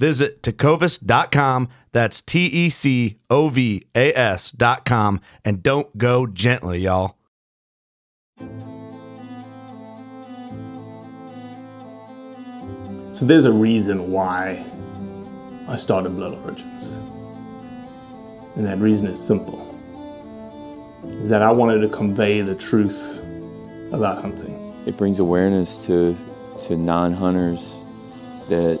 Visit tecovas.com. That's T E C O V A S.com. And don't go gently, y'all. So there's a reason why I started Blood Origins. And that reason is simple. Is that I wanted to convey the truth about hunting. It brings awareness to to non-hunters that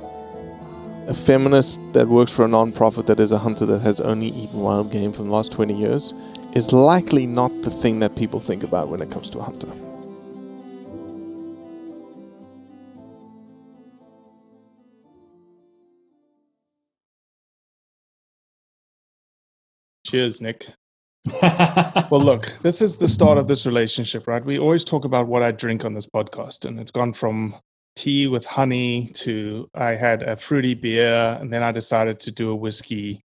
a feminist that works for a non-profit that is a hunter that has only eaten wild game for the last 20 years is likely not the thing that people think about when it comes to a hunter. Cheers, Nick. well, look, this is the start of this relationship, right? We always talk about what I drink on this podcast, and it's gone from tea with honey to I had a fruity beer, and then I decided to do a whiskey.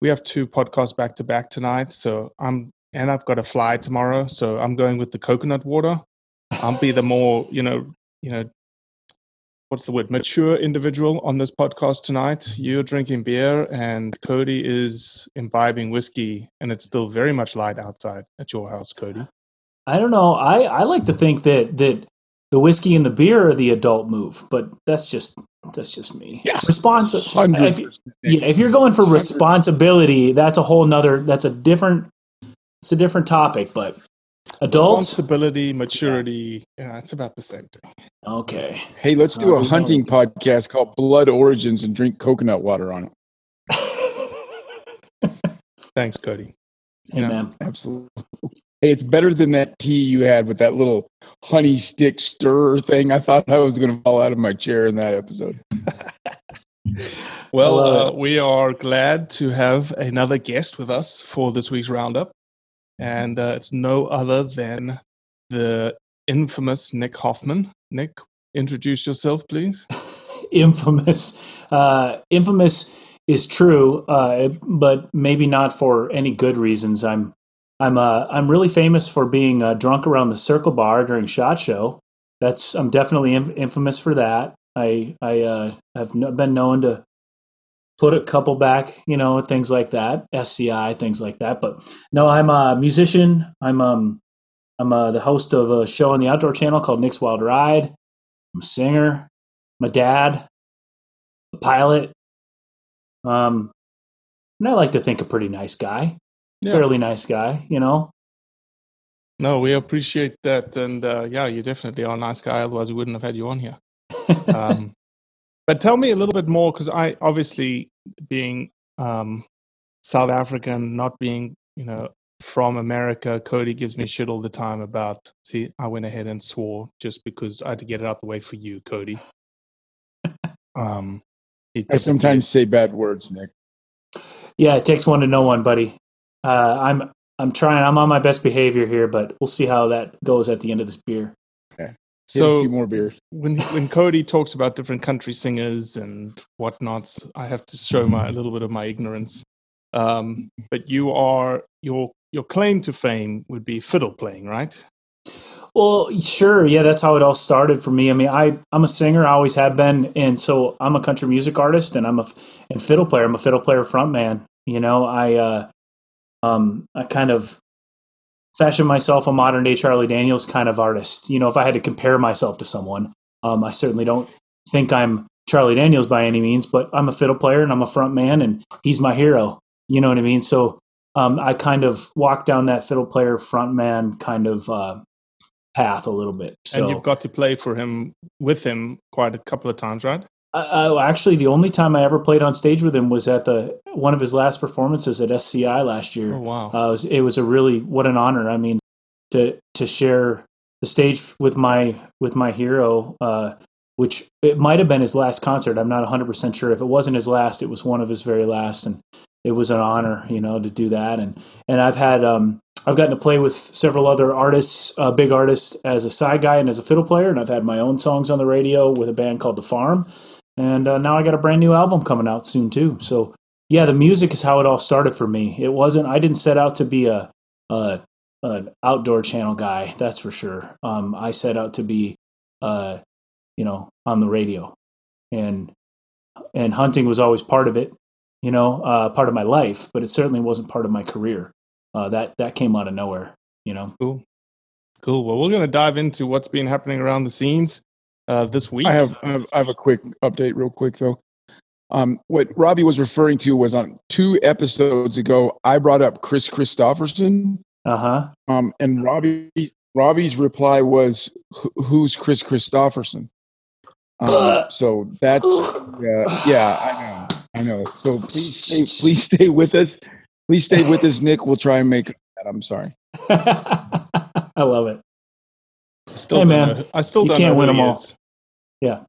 We have two podcasts back to back tonight, so I'm and I've got a fly tomorrow, so I'm going with the coconut water. I'll be the more, you know, you know, what's the word, mature individual on this podcast tonight. You're drinking beer, and Cody is imbibing whiskey, and it's still very much light outside at your house, Cody. I don't know. I, I like to think that that the whiskey and the beer are the adult move, but that's just that's just me. Yeah. Responsi- if, yeah, if you're going for responsibility, that's a whole nother. That's a different. It's a different topic, but adults. Responsibility, maturity, yeah, it's about the same thing. Okay. Hey, let's do Uh, a we hunting podcast called Blood Origins and drink coconut water on it. Thanks, Cody. Hey, Yeah. man. Absolutely. Hey, it's better than that tea you had with that little honey stick stirrer thing. I thought I was going to fall out of my chair in that episode. Well, uh, we are glad to have another guest with us for this week's roundup, and uh, it's no other than the infamous Nick Hoffman. Nick, introduce yourself, please. infamous. Uh, infamous is true, uh, but maybe not for any good reasons. I'm I'm uh, I'm really famous for being uh, drunk around the Circle Bar during Shot Show. That's I'm definitely inf- infamous for that. I I uh, have no, been known to put a couple back, you know, things like that, SCI, things like that. But no, I'm a musician. I'm um I'm uh, the host of a show on the Outdoor Channel called Nick's Wild Ride. I'm a singer. My dad, a pilot. Um, and I like to think a pretty nice guy, Yeah. fairly nice guy, you know. No, we appreciate that, and uh, yeah, you definitely are a nice guy. Otherwise, we wouldn't have had you on here. Um, but tell me a little bit more, because I obviously, being um, South African, not being you know from America. Cody gives me shit all the time about. See, I went ahead and swore just because I had to get it out the way for you, Cody. Um, I sometimes say bad words, Nick. Yeah, it takes one to know one, buddy. Uh, I'm I'm trying. I'm on my best behavior here, but we'll see how that goes at the end of this beer. Hit a so few more beers. when when Cody talks about different country singers and whatnots, I have to show my a little bit of my ignorance. Um, but you are your your claim to fame would be fiddle playing, right? Well, sure, yeah, that's how it all started for me. I mean, I I'm a singer, I always have been, and so I'm a country music artist, and I'm a and fiddle player. I'm a fiddle player frontman. You know, I uh, um, I kind of fashioned myself a modern day Charlie Daniels kind of artist. You know, if I had to compare myself to someone, um, I certainly don't think I'm Charlie Daniels by any means, but I'm a fiddle player and I'm a front man, and he's my hero. You know what I mean? So um, I kind of walked down that fiddle player front man kind of uh, path a little bit. So and you've got to play for him with him quite a couple of times, right? I, actually, the only time I ever played on stage with him was at the one of his last performances at SCI last year. Oh wow! Uh, it, was, it was a really what an honor. I mean, to to share the stage with my with my hero, uh, which it might have been his last concert. I'm not 100 percent sure. If it wasn't his last, it was one of his very last, and it was an honor, you know, to do that. And and I've had um, I've gotten to play with several other artists, uh, big artists, as a side guy and as a fiddle player, and I've had my own songs on the radio with a band called The Farm. And uh, now I got a brand new album coming out soon too. So yeah, the music is how it all started for me. It wasn't. I didn't set out to be a, a an outdoor channel guy. That's for sure. Um, I set out to be, uh, you know, on the radio, and and hunting was always part of it. You know, uh, part of my life, but it certainly wasn't part of my career. Uh, that that came out of nowhere. You know. Cool, cool. Well, we're going to dive into what's been happening around the scenes uh, this week. I have, I have I have a quick update, real quick though. Um, what Robbie was referring to was on two episodes ago. I brought up Kris Kristofferson, Uh huh. um, and Robbie Robbie's reply was, "Who's Kris Kristofferson?" Um, so that's yeah, yeah, I know, I know. So please stay, please stay with us. Please stay with us, Nick. We'll try and make that. I'm sorry. I love it. Still Hey, man, know- I still you don't can't know win them all. is. Yeah,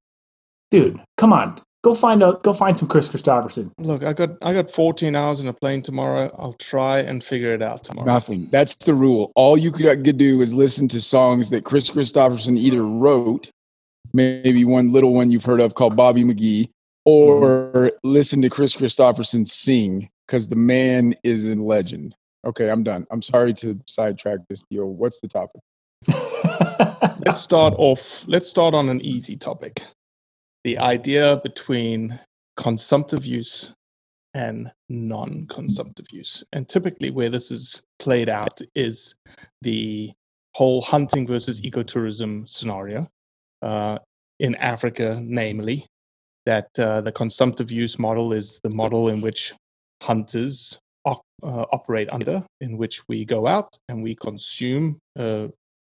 dude, come on, go find out. Go find some Kris Kristofferson. Look, I got I got 14 hours in a plane tomorrow. I'll try and figure it out tomorrow. Nothing. That's the rule. All you could could do is listen to songs that Kris Kristofferson either wrote, maybe one little one you've heard of called Bobby McGee, or listen to Kris Kristofferson sing because the man is a legend. Okay, I'm done. I'm sorry to sidetrack this deal. What's the topic? let's start off let's start on an easy topic. The idea between consumptive use and non-consumptive use. And typically where this is played out is the whole hunting versus ecotourism scenario uh, in africa namely that uh, the consumptive use model is the model in which hunters op- uh, operate under in which we go out and we consume a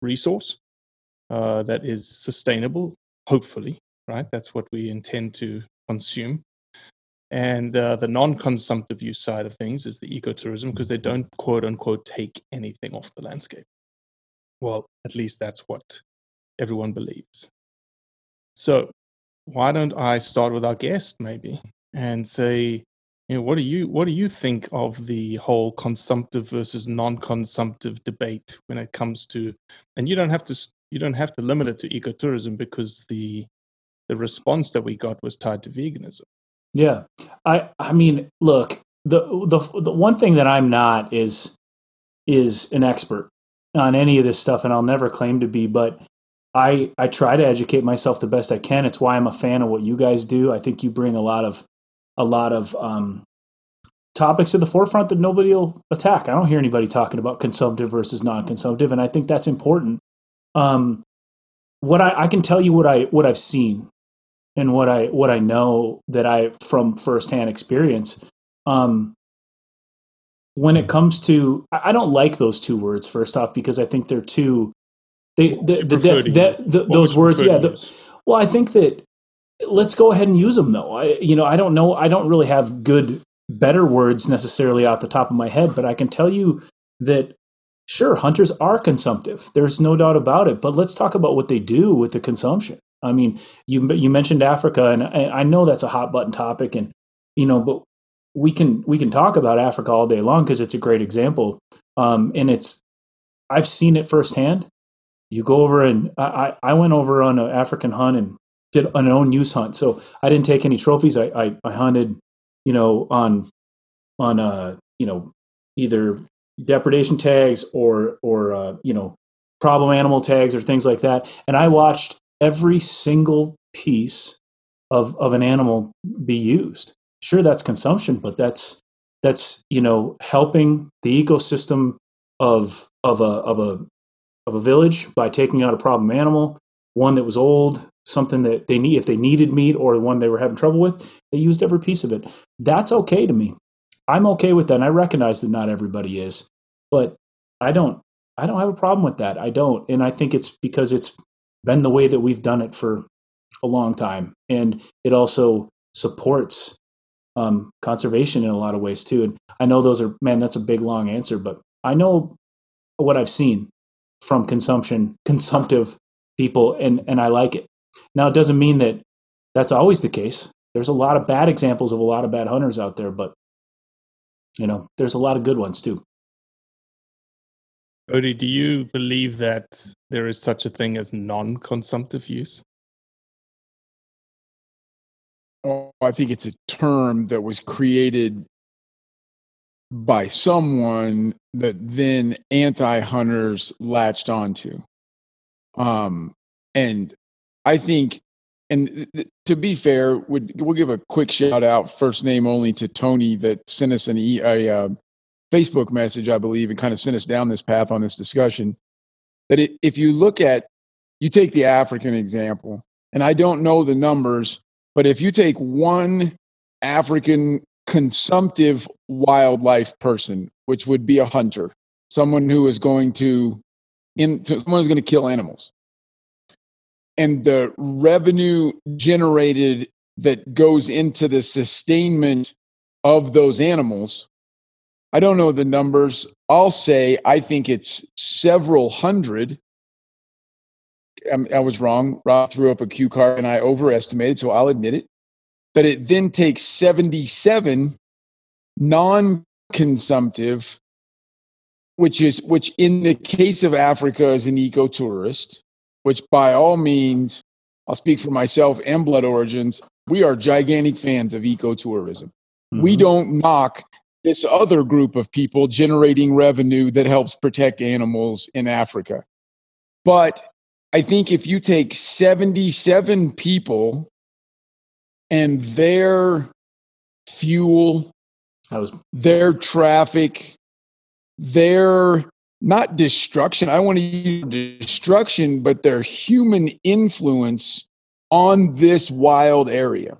resource uh, that is sustainable, hopefully, right? That's what we intend to consume. And uh, the non consumptive use side of things is the ecotourism because they don't quote unquote take anything off the landscape. Well, at least that's what everyone believes. So, why don't I start with our guest maybe and say, you know, what do you what do you think of the whole consumptive versus non-consumptive debate when it comes to and you don't have to you don't have to limit it to ecotourism because the the response that we got was tied to veganism. Yeah, I I mean, look, the the the one thing that I'm not is is an expert on any of this stuff, and I'll never claim to be, but I I try to educate myself the best I can. It's why I'm a fan of what you guys do. I think you bring a lot of a lot of um, topics to the forefront that nobody will attack. I don't hear anybody talking about consumptive versus non-consumptive, and I think that's important. Um, what I, I can tell you what I what I've seen and what I what I know that I from firsthand experience. Um, when it comes to, I don't like those two words. First off, because I think they're too. They the, the, def, that the, those words, yeah. The, well, I think that let's go ahead and use them though. I you know I don't know I don't really have good better words necessarily off the top of my head, but I can tell you that sure, hunters are consumptive. There's no doubt about it. But let's talk about what they do with the consumption. I mean, you you mentioned Africa, and I, I know that's a hot button topic, and you know, but we can we can talk about Africa all day long because it's a great example, um, and it's I've seen it firsthand. You go over and I, I went over on an African hunt and did an own use hunt. So I didn't take any trophies. I, I, I hunted, you know, on on uh, you know, either depredation tags or or uh, you know, problem animal tags or things like that. And I watched every single piece of of an animal be used. Sure, that's consumption, but that's that's you know helping the ecosystem of of a of a of a village by taking out a problem animal, one that was old, something that they need if they needed meat or the one they were having trouble with, they used every piece of it. That's okay to me. I'm okay with that. And I recognize that not everybody is, but I don't I don't have a problem with that. I don't. And I think it's because it's been the way that we've done it for a long time. And it also supports um, conservation in a lot of ways too. And I know those are, man, that's a big long answer, but I know what I've seen from consumption, consumptive people, and, and I like it. Now, it doesn't mean that that's always the case. There's a lot of bad examples of a lot of bad hunters out there, but you know, there's a lot of good ones too. Odie, do you believe that there is such a thing as non-consumptive use? Oh, I think it's a term that was created by someone that then anti-hunters latched onto. Um, and I think, and to be fair, we'll give a quick shout out, first name only, to Tony that sent us an e- a uh, Facebook message, I believe, and kind of sent us down this path on this discussion. That it, if you look at, you take the African example, and I don't know the numbers, but if you take one African consumptive wildlife person, which would be a hunter, someone who is going to, in, someone who's going to kill animals, and the revenue generated that goes into the sustainment of those animals I don't know the numbers. I'll say I think it's several hundred. I, I was wrong. Rob threw up a cue card and I overestimated, so I'll admit it. But it then takes 77 non consumptive, which is, which in the case of Africa is an ecotourist, which by all means, I'll speak for myself and Blood Origins, we are gigantic fans of ecotourism. Mm-hmm. We don't knock this other group of people generating revenue that helps protect animals in Africa. But I think if you take 77 people and their fuel, was- their traffic, their not destruction, I want to use destruction, but their human influence on this wild area.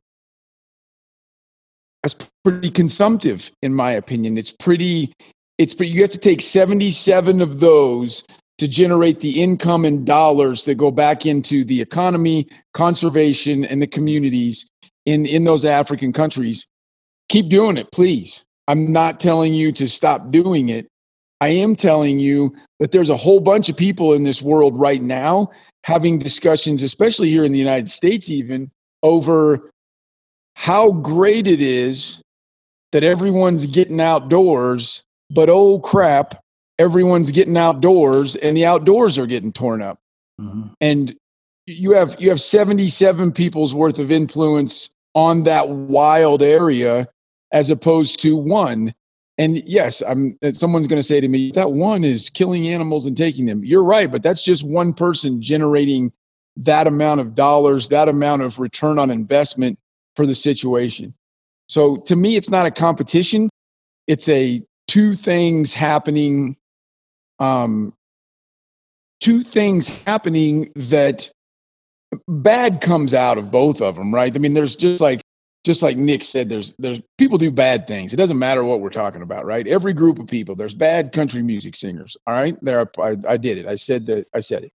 That's pretty consumptive in my opinion. It's pretty it's but you have to take 77 of those to generate the income and dollars that go back into the economy conservation and the communities in in those african countries. Keep doing it please. I'm not telling you to stop doing it i am telling you that there's a whole bunch of people in this world right now having discussions especially here in the united states even over how great it is that everyone's getting outdoors, but oh crap, everyone's getting outdoors and the outdoors are getting torn up. Mm-hmm. And you have you have 77 people's worth of influence on that wild area as opposed to one. And yes, I'm someone's going to say to me that one is killing animals and taking them. You're right, but that's just one person generating that amount of dollars, that amount of return on investment for the situation. So to me, it's not a competition. It's a two things happening, um, two things happening that bad comes out of both of them, right? I mean, there's just like just like Nick said, there's there's people do bad things. It doesn't matter what we're talking about, right? Every group of people, there's bad country music singers. All right, there I, I did it. I said that I said it.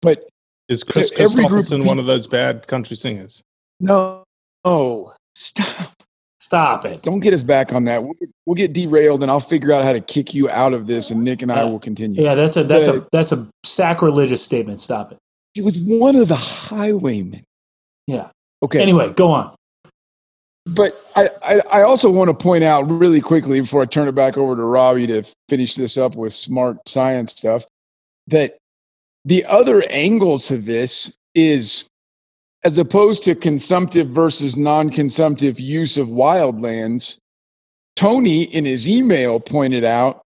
But is Kris Kristofferson one of those bad country singers? No, Oh, stop. Stop it. Don't get us back on that. We'll get, we'll get derailed, and I'll figure out how to kick you out of this, and Nick and I Yeah. will continue. Yeah, that's a that's a that's a sacrilegious statement. Stop it. He was one of the highwaymen. Yeah. Okay. Anyway, go on. But I, I, I also want to point out really quickly before I turn it back over to Robbie to finish this up with smart science stuff that the other angle to this is as opposed to consumptive versus non consumptive use of wildlands, Tony in his email pointed out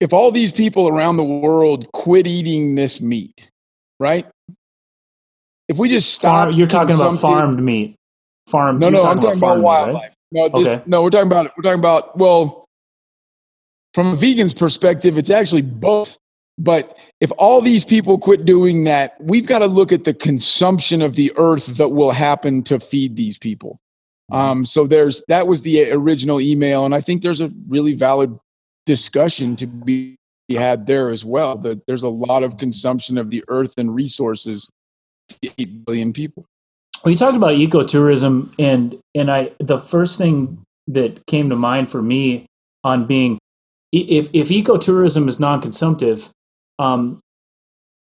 if all these people around the world quit eating this meat, right? If we just stop, Farm, you're talking about farmed meat. Farm. no, no, I'm talking about farmed meat, right? wildlife. No, this, Okay. no, we're talking about we're talking about well, from a vegan's perspective, it's actually both. But if all these people quit doing that, we've got to look at the consumption of the earth that will happen to feed these people. Mm-hmm. Um, so there's that was the original email, and I think there's a really valid discussion to be had there as well. That there's a lot of consumption of the earth and resources, eight billion people. You talked about ecotourism, and and I the first thing that came to mind for me on being if if ecotourism is non-consumptive, um,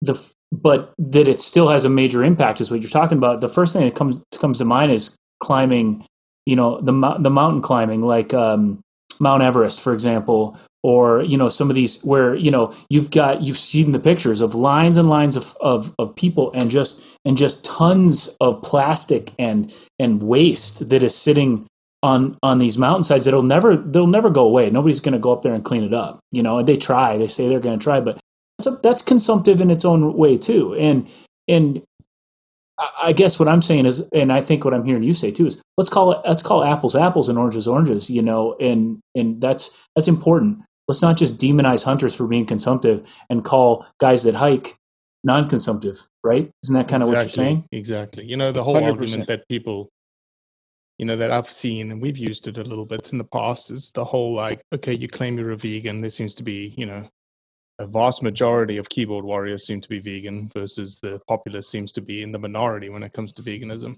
the but that it still has a major impact is what you're talking about. The first thing that comes comes to mind is climbing, you know, the the mountain climbing, like um, Mount Everest, for example, or you know some of these where you know you've got you've seen the pictures of lines and lines of, of, of people and just and just tons of plastic and and waste that is sitting on on these mountainsides that'll never they'll never go away. Nobody's going to go up there and clean it up. You know, they try. They say they're going to try, but that's a, that's consumptive in its own way too. And and I- I guess what I'm saying is, and I think what I'm hearing you say too is, let's call it let's call apples apples and oranges oranges. You know, and and that's that's important. Let's not just demonize hunters for being consumptive and call guys that hike non-consumptive, right? Isn't that kind of what you're saying? Exactly. You know, the whole 100%. argument that people, you know, that I've seen and we've used it a little bit in the past is the whole like, okay, you claim you're a vegan. There seems to be, you know, a vast majority of keyboard warriors seem to be vegan versus the populace seems to be in the minority when it comes to veganism.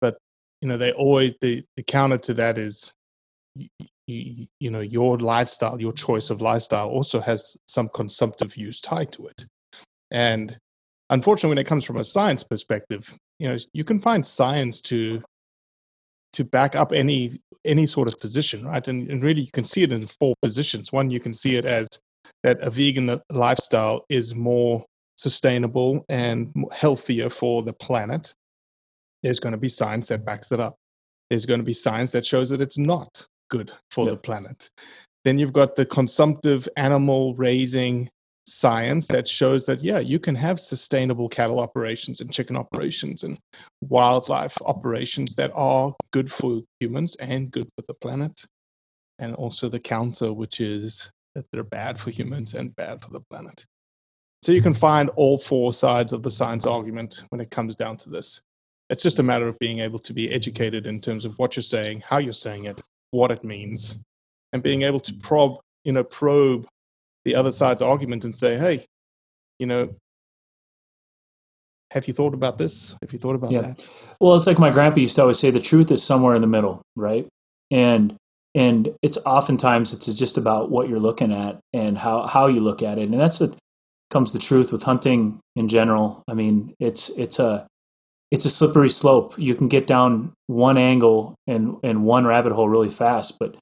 But, you know, they always, the, the counter to that is, you, you, you know, your lifestyle, your choice of lifestyle also has some consumptive use tied to it. And unfortunately, when it comes from a science perspective, you know, you can find science to to back up any any sort of position, right? And, and really, you can see it in four positions. One, you can see it as that a vegan lifestyle is more sustainable and healthier for the planet. There's going to be science that backs that up. There's going to be science that shows that it's not good for the planet. Then you've got the consumptive animal raising science that shows that yeah you can have sustainable cattle operations and chicken operations and wildlife operations that are good for humans and good for the planet and also the counter which is that they're bad for humans and bad for the planet so you can find all four sides of the science argument when it comes down to this it's just a matter of being able to be educated in terms of what you're saying how you're saying it what it means and being able to probe you know probe the other side's argument and say, hey, you know, have you thought about this? Have you thought about Yeah. that? Well, it's like my grandpa used to always say: the truth is somewhere in the middle, right? And and it's oftentimes it's just about what you're looking at and how how you look at it, and that's the comes the truth with hunting in general. I mean, it's it's a it's a slippery slope. You can get down one angle and and one rabbit hole really fast, but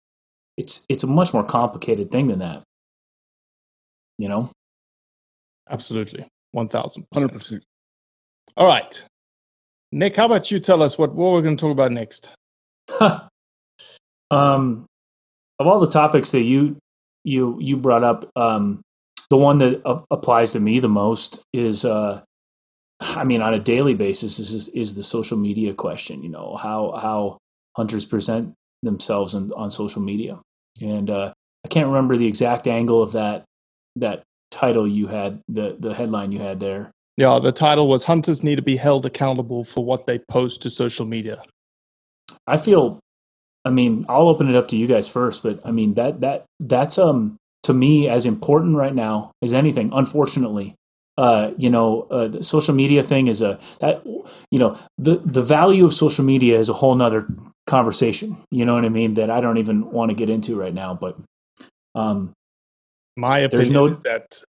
it's it's a much more complicated thing than that. You know. Absolutely. 1000%. 100%. All right. Nick, how about you tell us what, what we're going to talk about next? um, of all the topics that you you you brought up, um, the one that a- applies to me the most is, uh, I mean, on a daily basis, is is the social media question. You know how how hunters present themselves in, on social media, and uh, I can't remember the exact angle of that that title you had the the headline you had there. Yeah, the title was Hunters Need to Be Held Accountable for What They Post to Social Media. I feel I mean, I'll open it up to you guys first, but I mean that that that's um to me as important right now as anything. Unfortunately, uh, you know, uh, the social media thing is a that you know the the value of social media is a whole nother conversation. You know what I mean? That I don't even want to get into right now. But um, My opinion no- is that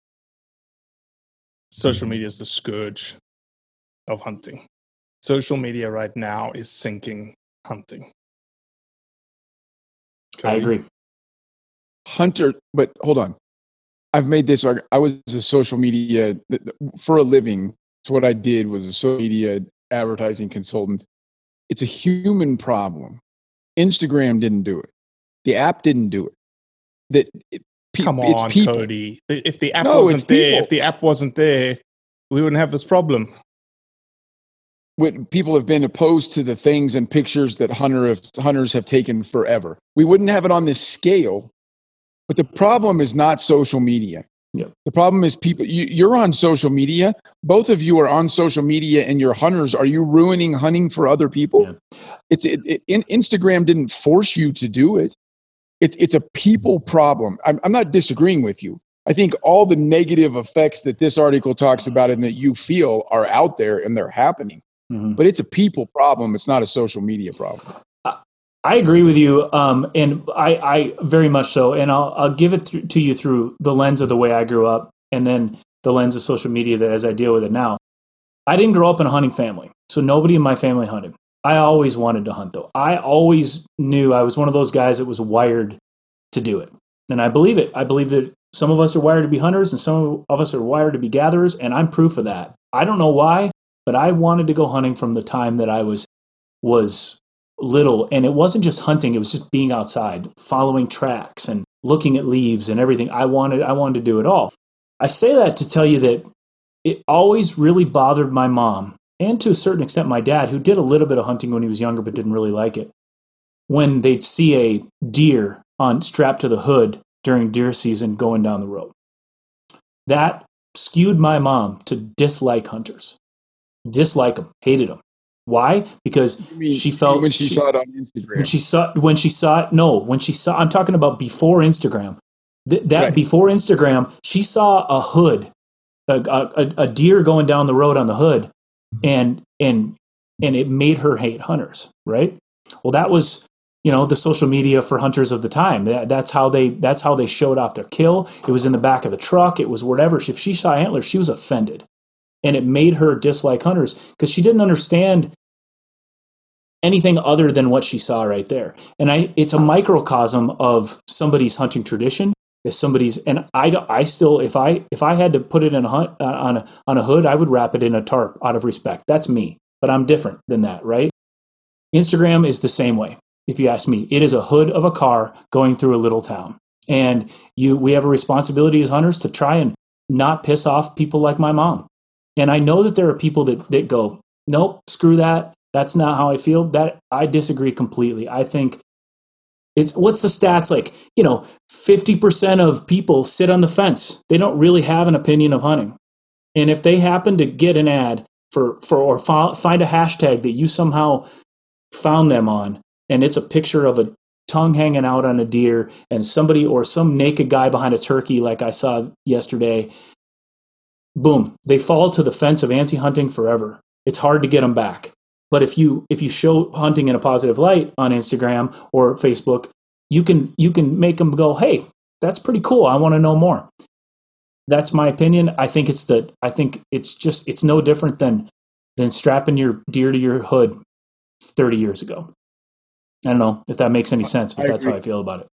social media is the scourge of hunting. Social media right now is sinking hunting. I agree. Hunter, but hold on. I've made this. I was a social media th- th- for a living. It's what I did was a social media advertising consultant. It's a human problem. Instagram didn't do it. The app didn't do it. That it, pe- Come on, people. Cody. If the app No, wasn't there, people. if the app wasn't there, we wouldn't have this problem. What people have been opposed to the things and pictures that hunter have, hunters have taken forever. We wouldn't have it on this scale. But the problem is not social media. Yep. The problem is people. You, you're on social media. Both of you are on social media, and you're hunters. Are you ruining hunting for other people? Yeah. It's it, it, in, Instagram didn't force you to do it. It's it's a people problem. I'm, I'm not disagreeing with you. I think all the negative effects that this article talks about and that you feel are out there and they're happening. Mhm. But it's a people problem. It's not a social media problem. I agree with you, um, and I, I very much so. And I'll, I'll give it th- to you through the lens of the way I grew up, and then the lens of social media that as I deal with it now. I didn't grow up in a hunting family, so nobody in my family hunted. I always wanted to hunt, though. I always knew I was one of those guys that was wired to do it, and I believe it. I believe that some of us are wired to be hunters, and some of us are wired to be gatherers, and I'm proof of that. I don't know why, but I wanted to go hunting from the time that I was was little. And it wasn't just hunting it was just being outside following tracks and looking at leaves and everything. I wanted i wanted to do it all. I say that to tell you that it always really bothered my mom and to a certain extent my dad who did a little bit of hunting when he was younger but didn't really like it. When they'd see a deer on strapped to the hood during deer season going down the road. That skewed my mom to dislike hunters dislike them hated them why? Because mean- she felt when she, saw it on Instagram. when she saw when she saw it no when she saw i'm talking about before instagram. Th- that Right. before instagram she saw a hood a, a, a deer going down the road on the hood and and and it made her hate hunters right? Well that was you know the social media for hunters of the time. That, that's how they that's how they showed off their kill. It was in the back of the truck. It was whatever. If she saw antlers she was offended and it made her dislike hunters because she didn't understand anything other than what she saw right there. And I, it's a microcosm of somebody's hunting tradition. If somebody's, and I, I still, if I, if I had to put it in a hunt uh, on a on a hood, I would wrap it in a tarp out of respect. That's me, but I'm different than that, right? Instagram is the same way. If you ask me, it is a hood of a car going through a little town, and you, we have a responsibility as hunters to try and not piss off people like my mom. And I know that there are people that that go, nope, screw that. That's not how I feel. That I disagree completely. I think it's what's the stats like? You know, 50% of people sit on the fence. They don't really have an opinion of hunting. And if they happen to get an ad for for or fo- find a hashtag that you somehow found them on and it's a picture of a tongue hanging out on a deer and somebody or some naked guy behind a turkey like I saw yesterday boom. They fall to the fence of anti-hunting forever. It's hard to get them back. But if you if you show hunting in a positive light on instagram or facebook you can you can make them go hey that's pretty cool. I want to know more. That's my opinion. I think it's the i think it's just it's no different than than strapping your deer to your hood 30 years ago. I don't know if that makes any sense but I that's how i feel about it.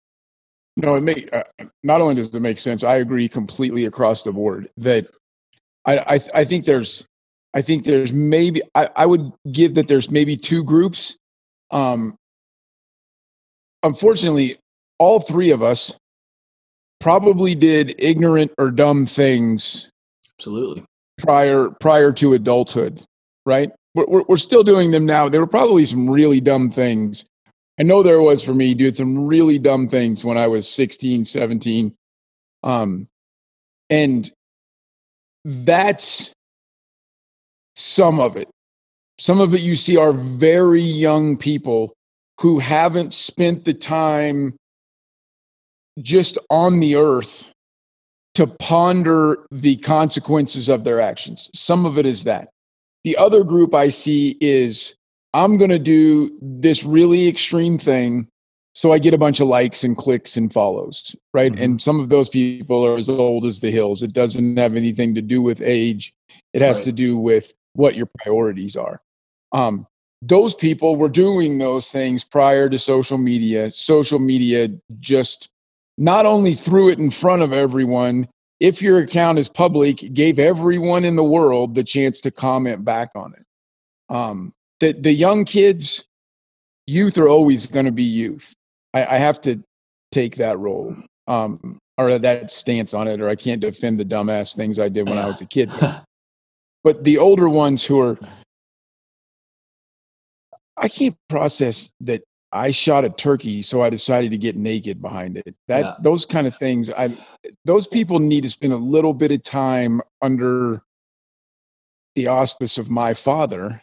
No, it make uh, not only does it make sense, I agree completely across the board that I I, I think there's I think there's maybe I, I would give that there's maybe two groups. Um, unfortunately, all three of us probably did ignorant or dumb things absolutely prior prior to adulthood, right? We're, we're, still doing them now. There were probably some really dumb things. I know there was for me, did some really dumb things when I was 16, 17. Um, and that's some of it. Some of it you see are very young people who haven't spent the time just on the earth to ponder the consequences of their actions. Some of it is that. The other group I see is I'm going to do this really extreme thing so I get a bunch of likes and clicks and follows, right? Mm-hmm. And some of those people are as old as the hills. It doesn't have anything to do with age. It has Right. to do with what your priorities are. Um, those people were doing those things prior to social media. Social media just not only threw it in front of everyone, if your account is public, gave everyone in the world the chance to comment back on it. Um, the, the young kids, youth are always going to be youth. I, I have to take that role um, or that stance on it, or I can't defend the dumbass things I did when I was a kid. but the older ones who are, I can't process that I shot a turkey, so I decided to get naked behind it. That Yeah. those kind of things, I those people need to spend a little bit of time under the auspice of my father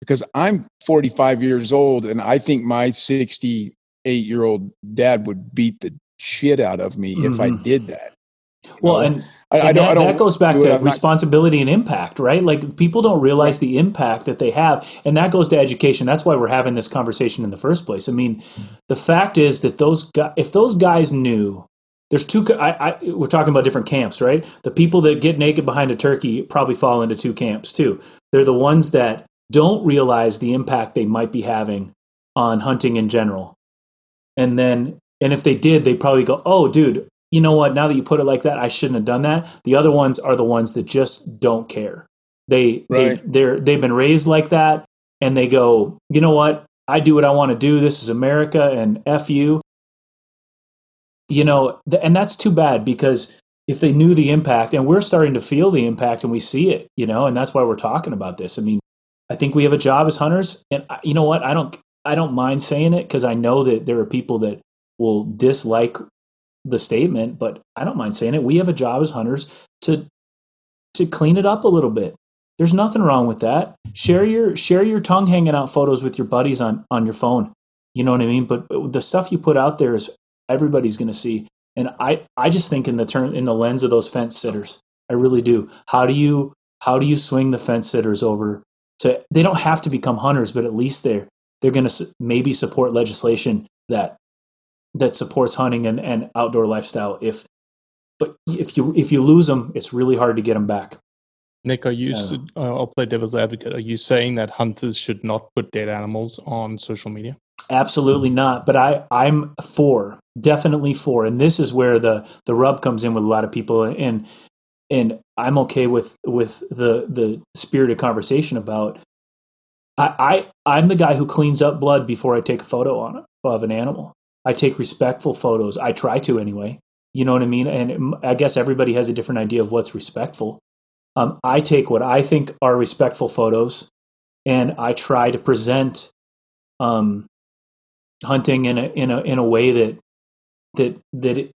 because I'm 45 years old and I think my 68 year old dad would beat the shit out of me if I Mhm. did that. Well, know? and, I, I and don't, that, I don't that goes back to I'm not- responsibility and impact, right? Like people don't realize the impact that they have, and that goes to education. That's why we're having this conversation in the first place. I mean, the fact is that those guys, if those guys knew, there's two. I, I, we're talking about different camps, right? The people that get naked behind a turkey probably fall into two camps too. They're the ones that don't realize the impact they might be having on hunting in general, and then, and if they did, they'd probably go, "Oh, dude, you know what? Now that you put it like that, I shouldn't have done that. The other ones are the ones that just don't care. They Right. they they're they've been raised like that, and they go, you know what? I do what I want to do. This is America, and f you. You know, th- and that's too bad because if they knew the impact, and we're starting to feel the impact, and we see it, you know, and that's why we're talking about this. I mean, I think we have a job as hunters, and I- you know what? I don't I don't mind saying it because I know that there are people that will dislike the statement, but I don't mind saying it. We have a job as hunters to to clean it up a little bit. There's nothing wrong with that. Share your share your tongue hanging out photos with your buddies on on your phone. You know what I mean? But the stuff you put out there is everybody's going to see. And I I just think in the turn in the lens of those fence sitters. I really do. How do you how do you swing the fence sitters over to they don't have to become hunters, but at least they're they're going to maybe support legislation that that supports hunting and, and outdoor lifestyle if but if you if you lose them it's really hard to get them back Nick, are you? Uh, I'll play devil's advocate. Are you saying that hunters should not put dead animals on social media? absolutely not but i i'm for definitely for and this is where the the rub comes in with a lot of people and and i'm okay with with the the spirit of conversation about i i i'm the guy who cleans up blood before i take a photo on it of an animal. I take respectful photos. I try to anyway. You know what i mean? And i guess everybody has a different idea of what's respectful. Um, i take what i think are respectful photos and i try to present um, hunting in a in a in a way that that that it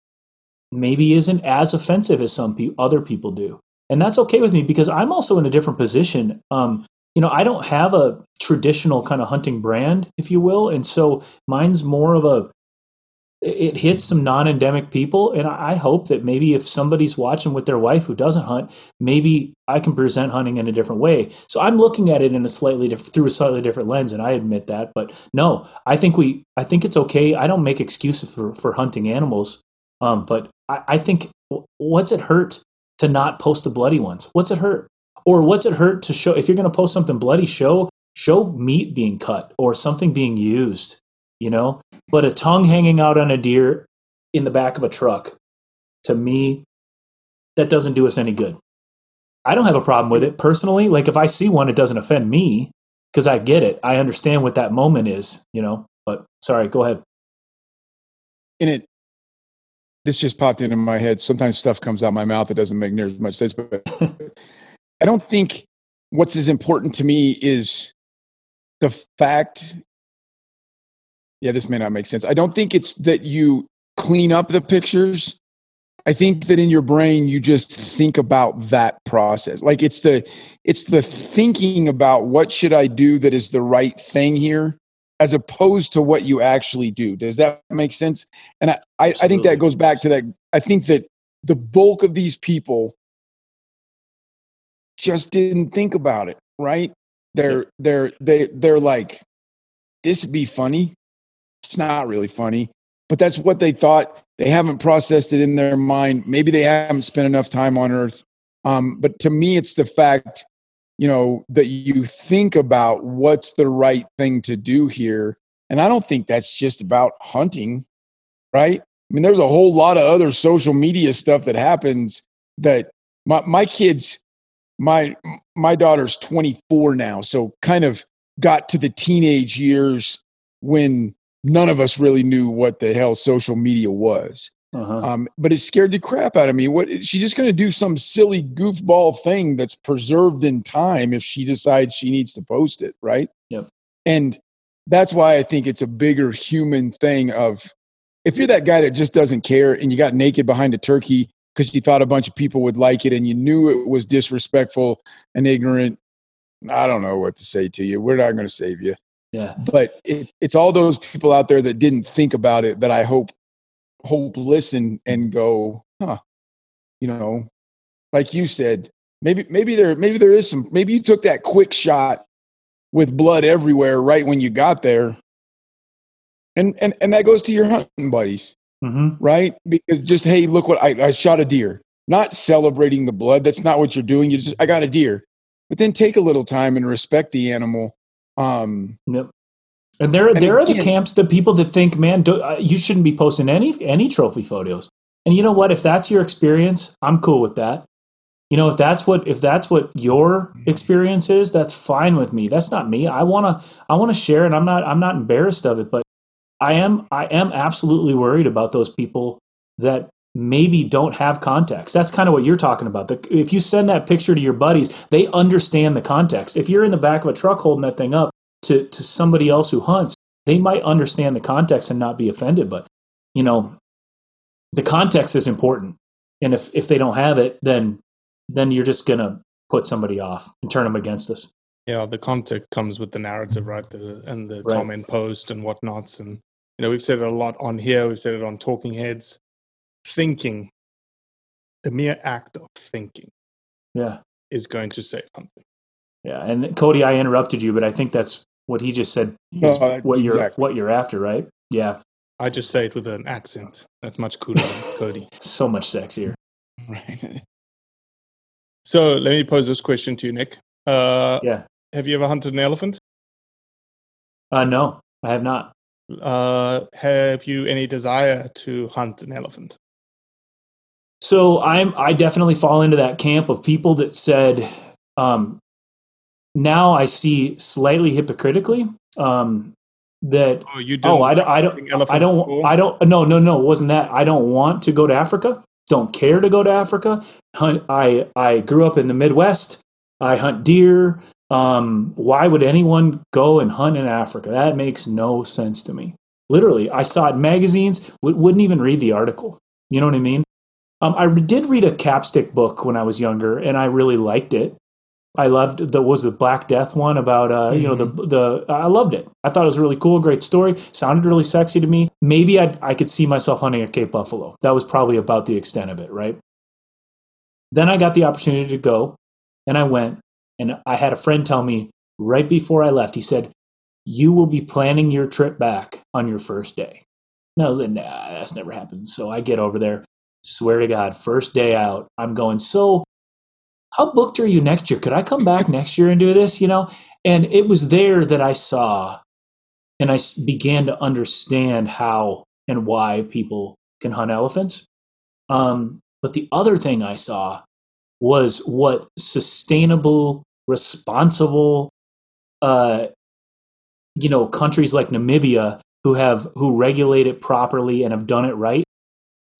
maybe isn't as offensive as some pe- other people do, and that's okay with me because I'm also in a different position. Um, you know, I don't have a traditional kind of hunting brand, if you will, and so mine's more of a it hits some non-endemic people and i hope that maybe if somebody's watching with their wife who doesn't hunt maybe i can present hunting in a different way. So i'm looking at it in a slightly diff- through a slightly different lens and i admit that but no i think we i think it's okay. I don't make excuses for for hunting animals um, but I, I think what's it hurt to not post the bloody ones? What's it hurt or what's it hurt to show if you're going to post something bloody show show meat being cut or something being used you know? But a tongue hanging out on a deer in the back of a truck to me that doesn't do us any good. I don't have a problem with it personally. Like if i see one it doesn't offend me because i get it. I understand what that moment is you know? But sorry go ahead. And it this just popped into my head. Sometimes stuff comes out my mouth that doesn't make near as much sense but i don't think what's as important to me is the fact yeah this may not make sense. I don't think it's that you clean up the pictures. I think that in your brain you just think about that process. Like it's the it's the thinking about what should i do that is the right thing here as opposed to what you actually do. Does that make sense? And i i, I think that goes back to that i think that the bulk of these people just didn't think about it right they're they're they they're like this would be funny. It's not really funny, but that's what they thought. They haven't processed it in their mind. Maybe they haven't spent enough time on Earth. Um, but to me, it's the fact, you know, that you think about what's the right thing to do here. And I don't think that's just about hunting, right? I mean, there's a whole lot of other social media stuff that happens that my, my kids, my, my daughter's 24 now. So kind of got to the teenage years when none of us really knew what the hell social media was. Uh-huh. Um, but it scared the crap out of me. What she's just going to do some silly goofball thing that's preserved in time if she decides she needs to post it, right? Yep. And that's why I think it's a bigger human thing of if you're that guy that just doesn't care and you got naked behind a turkey because you thought a bunch of people would like it and you knew it was disrespectful and ignorant, I don't know what to say to you. We're not going to save you. Yeah. But it, it's all those people out there that didn't think about it that I hope hope listen and go, huh, you know, like you said, maybe maybe there maybe there is some maybe you took that quick shot with blood everywhere right when you got there. And and and that goes to your hunting buddies, Mm-hmm. right? Because just hey, look what I, I shot a deer. Not celebrating the blood. That's not what you're doing. You just I got a deer. But then take a little time and respect the animal. Um, Yep. And there, And there are the camps, the people that think, man, do, uh, you shouldn't be posting any any trophy photos. And you know what? If that's your experience, I'm cool with that. You know, if that's what if that's what your experience is, that's fine with me. That's not me. I wanna I wanna share, and I'm not I'm not embarrassed of it. But I am I am absolutely worried about those people that maybe don't have context. That's kind of what you're talking about. The, if you send that picture to your buddies, they understand the context. If you're in the back of a truck holding that thing up to, to somebody else who hunts, they might understand the context and not be offended. But, you know, the context is important. And if, if they don't have it, then then you're just going to put somebody off and turn them against us. Yeah, the context comes with the narrative, right? The, and the Right. comment post and whatnots. And, you know, we've said it a lot on here. We've said it on Talking Heads. Thinking, the mere act of thinking Yeah. is going to say something. Yeah. And Cody, I interrupted you, but I think that's what he just said is No, what you're exactly. what you're after, right? Yeah. I just say it with an accent. That's much cooler than Cody. So much sexier. right. So let me pose this question to you, Nick. Uh, Yeah. Have you ever hunted an elephant? Uh, no, I have not. Uh, have you any desire to hunt an elephant? So I'm I definitely fall into that camp of people that said um, now I see slightly hypocritically um, that Oh, you don't. oh I don't I don't I don't before? I don't no no no it wasn't that I don't want to go to Africa don't care to go to Africa hunt I I grew up in the Midwest I hunt deer um, why would anyone go and hunt in Africa that makes no sense to me literally I saw it in magazines w- wouldn't even read the article you know what I mean um, I did read a capstick book when I was younger, and I really liked it. I loved the was the Black Death one about uh, you know the the I loved it. I thought it was really cool, great story, sounded really sexy to me. Maybe I I could see myself hunting a Cape Buffalo. That was probably about the extent of it, right? Then I got the opportunity to go, and I went, and I had a friend tell me right before I left. He said, "You will be planning your trip back on your first day." No, nah, that's never happened. So I get over there. Swear to God, first day out, I'm going, so how booked are you next year? Could I come back next year and do this? You know? And it was there that I saw and I began to understand how and why people can hunt elephants. Um, but the other thing I saw was what sustainable, responsible, uh, you know, countries like Namibia who have who regulate it properly and have done it right,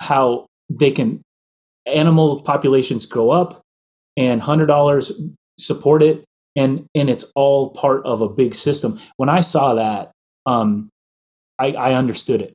how they can animal populations go up and hundred dollars support it and and it's all part of a big system. When I saw that, um, I, I understood it.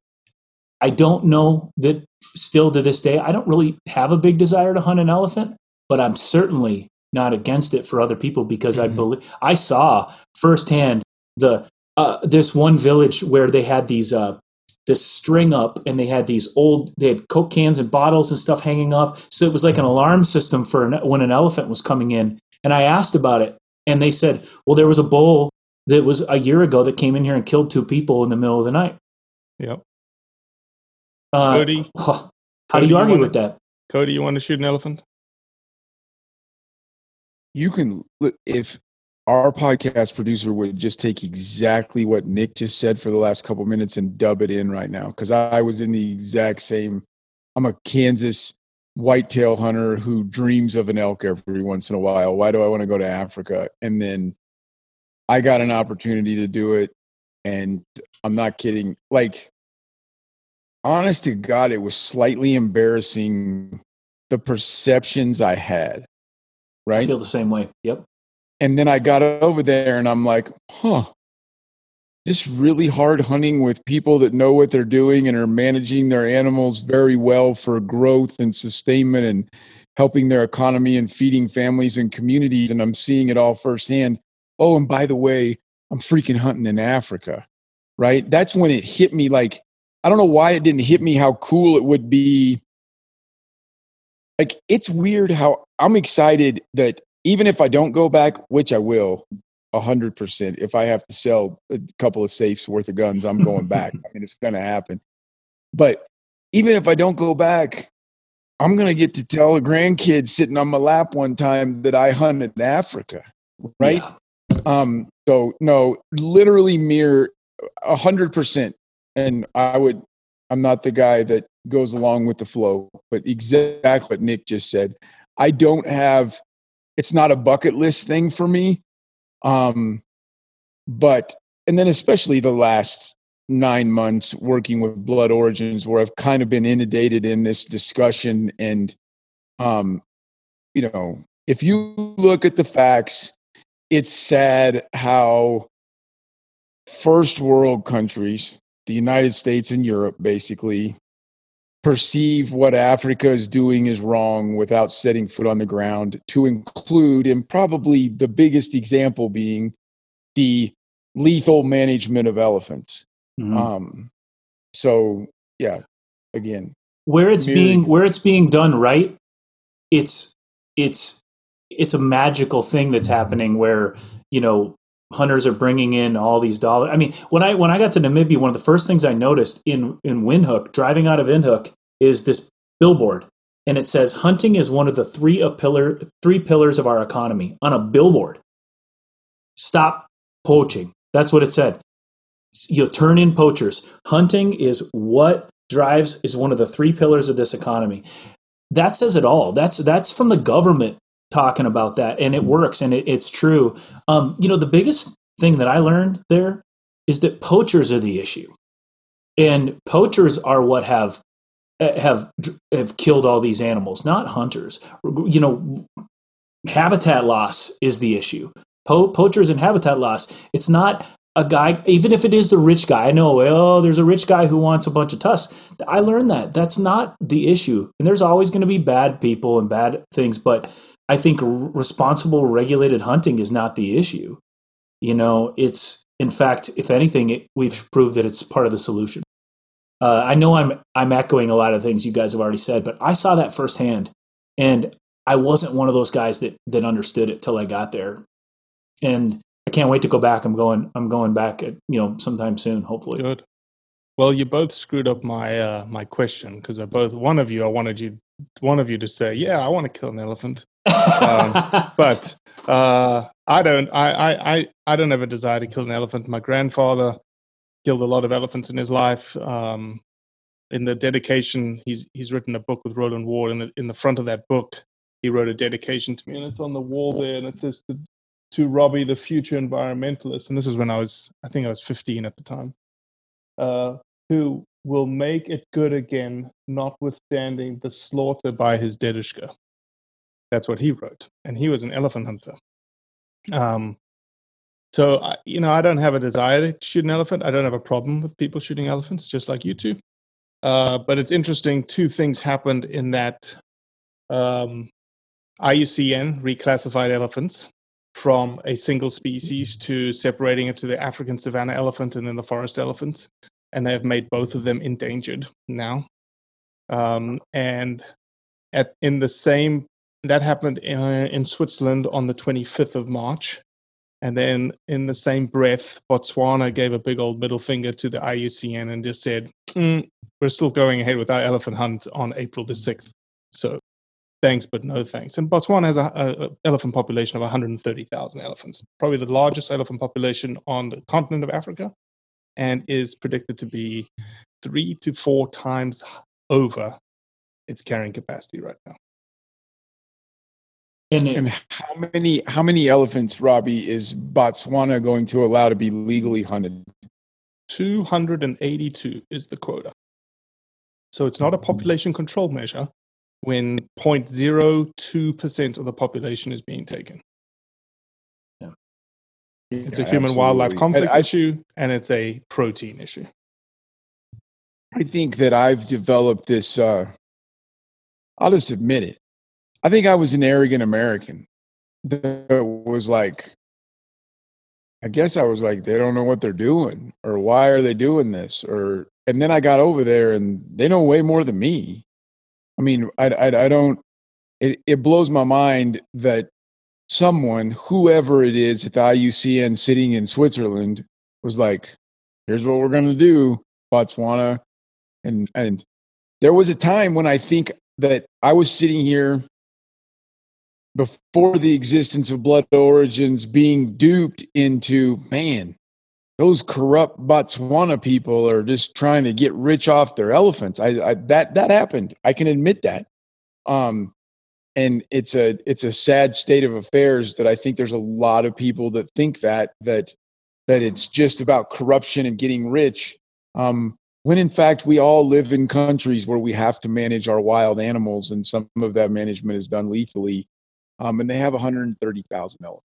I don't know that still to this day, I don't really have a big desire to hunt an elephant, but I'm certainly not against it for other people because I believe I saw firsthand the uh, this one village where they had these uh, this string up and they had these old they had coke cans and bottles and stuff hanging off so it was like an alarm system for an, when an elephant was coming in and i asked about it and they said well there was a bull that was a year ago that came in here and killed two people in the middle of the night. Yep. Uh, Cody, how Cody, do you argue wanna- with that? Cody, you want to shoot an elephant? You can if our podcast producer would just take exactly what Nick just said for the last couple minutes and dub it in right now because I was in the exact same. I'm a Kansas whitetail hunter who dreams of an elk every once in a while. Why do I want to go to Africa? And then I got an opportunity to do it, and I'm not kidding. Like, honest to God, it was slightly embarrassing the perceptions I had. Right I feel the same way. Yep. and then I got over there and I'm like, huh, this really hard hunting with people that know what they're doing and are managing their animals very well for growth and sustainment and helping their economy and feeding families and communities. And I'm seeing it all firsthand. Oh, and by the way, I'm freaking hunting in Africa, right? That's when it hit me like, I don't know why it didn't hit me how cool it would be. Like, it's weird how I'm excited that even if I don't go back, which I will, a hundred percent. If I have to sell a couple of safes worth of guns, I'm going back. I mean, it's going to happen. But even if I don't go back, I'm going to get to tell a grandkid sitting on my lap one time that I hunted in Africa, right? Um. So no, literally mere a hundred percent. And I would, I'm not the guy that goes along with the flow, but exactly what Nick just said. I don't have it's not a bucket list thing for me. Um, but and then especially the last nine months working with Blood Origins, where I've kind of been inundated in this discussion, and um, you know, if you look at the facts, it's sad how first world countries, the United States and Europe, basically perceive what Africa is doing is wrong without setting foot on the ground, to include, and probably the biggest example being the lethal management of elephants. Mhm. Um, so, yeah, again, where it's being where it's being done right it's it's it's a magical thing that's happening where you know hunters are bringing in all these dollars i mean when i when i got to namibia one of the first things i noticed in in windhoek driving out of windhoek is this billboard and it says hunting is one of the three a pillar three pillars of our economy on a billboard stop poaching that's what it said you'll turn in poachers. Hunting is what drives is one of the three pillars of this economy. That says it all. That's that's from the government talking about that, and it works and it, it's true. Um, you know, the biggest thing that I learned there is that poachers are the issue, and poachers are what have have have killed all these animals, not hunters. You know, habitat loss is the issue. Po- poachers and habitat loss. It's not a guy, even if it is the rich guy. I know, oh, there's a rich guy who wants a bunch of tusks. I learned that. That's not the issue. And there's always going to be bad people and bad things, but I think responsible, regulated hunting is not the issue. You know, it's, in fact, if anything, it, we've proved that it's part of the solution. Uh, I know I'm I'm echoing a lot of things you guys have already said, but I saw that firsthand, and I wasn't one of those guys that that understood it till I got there, and I can't wait to go back. I'm going I'm going back at you know sometime soon, hopefully. Good. Well, you both screwed up my uh, my question because I both one of you I wanted you one of you to say, yeah, I want to kill an elephant, um, but uh, I don't. I, I I don't have a desire to kill an elephant. My grandfather killed a lot of elephants in his life. Um, in the dedication, he's he's written a book with Rowland Ward, and in the front of that book, he wrote a dedication to me, and it's on the wall there, and it says to, to Robbie, the future environmentalist, and this is when I was, I think I was 15 at the time, uh, who will make it good again, notwithstanding the slaughter by his dedushka. That's what he wrote, and he was an elephant hunter. Um, so I, you know, I don't have a desire to shoot an elephant. I don't have a problem with people shooting elephants, just like you two. Uh, but it's interesting. Two things happened in that um, IUCN reclassified elephants from a single species to separating it to the African savanna elephant and then the forest elephants, and they have made both of them endangered now. Um, and at in the same that happened in, in Switzerland on the 25th of March, And then in the same breath, Botswana gave a big old middle finger to the IUCN and just said, "Mm, we're still going ahead with our elephant hunt on April the 6th. So thanks, but no thanks. And Botswana has an elephant population of 130,000 elephants, probably the largest elephant population on the continent of Africa, and is predicted to be three to four times over its carrying capacity right now. And, And how many how many elephants, Robbie, is Botswana going to allow to be legally hunted? 282 is the quota. So it's not a population control measure when 0.02% of the population is being taken. Yeah. It's a Yeah, human wildlife conflict And I, issue and it's a protein issue. I think that I've developed this. Uh, I'll just admit it. I think I was an arrogant American that was like, I guess I was like, they don't know what they're doing, or why are they doing this, or. And then I got over there, and they know way more than me. I mean, I, I, I don't. It, it blows my mind that someone, whoever it is at the IUCN sitting in Switzerland, was like, "Here's what we're going to do, Botswana." and and there was a time when I think that I was sitting here before the existence of Blood Origins being duped into man, those corrupt Botswana people are just trying to get rich off their elephants. I, I that that happened. I can admit that. Um, and it's a it's a sad state of affairs that I think there's a lot of people that think that that that it's just about corruption and getting rich. Um, when in fact we all live in countries where we have to manage our wild animals and some of that management is done lethally um, and they have 130000 elephants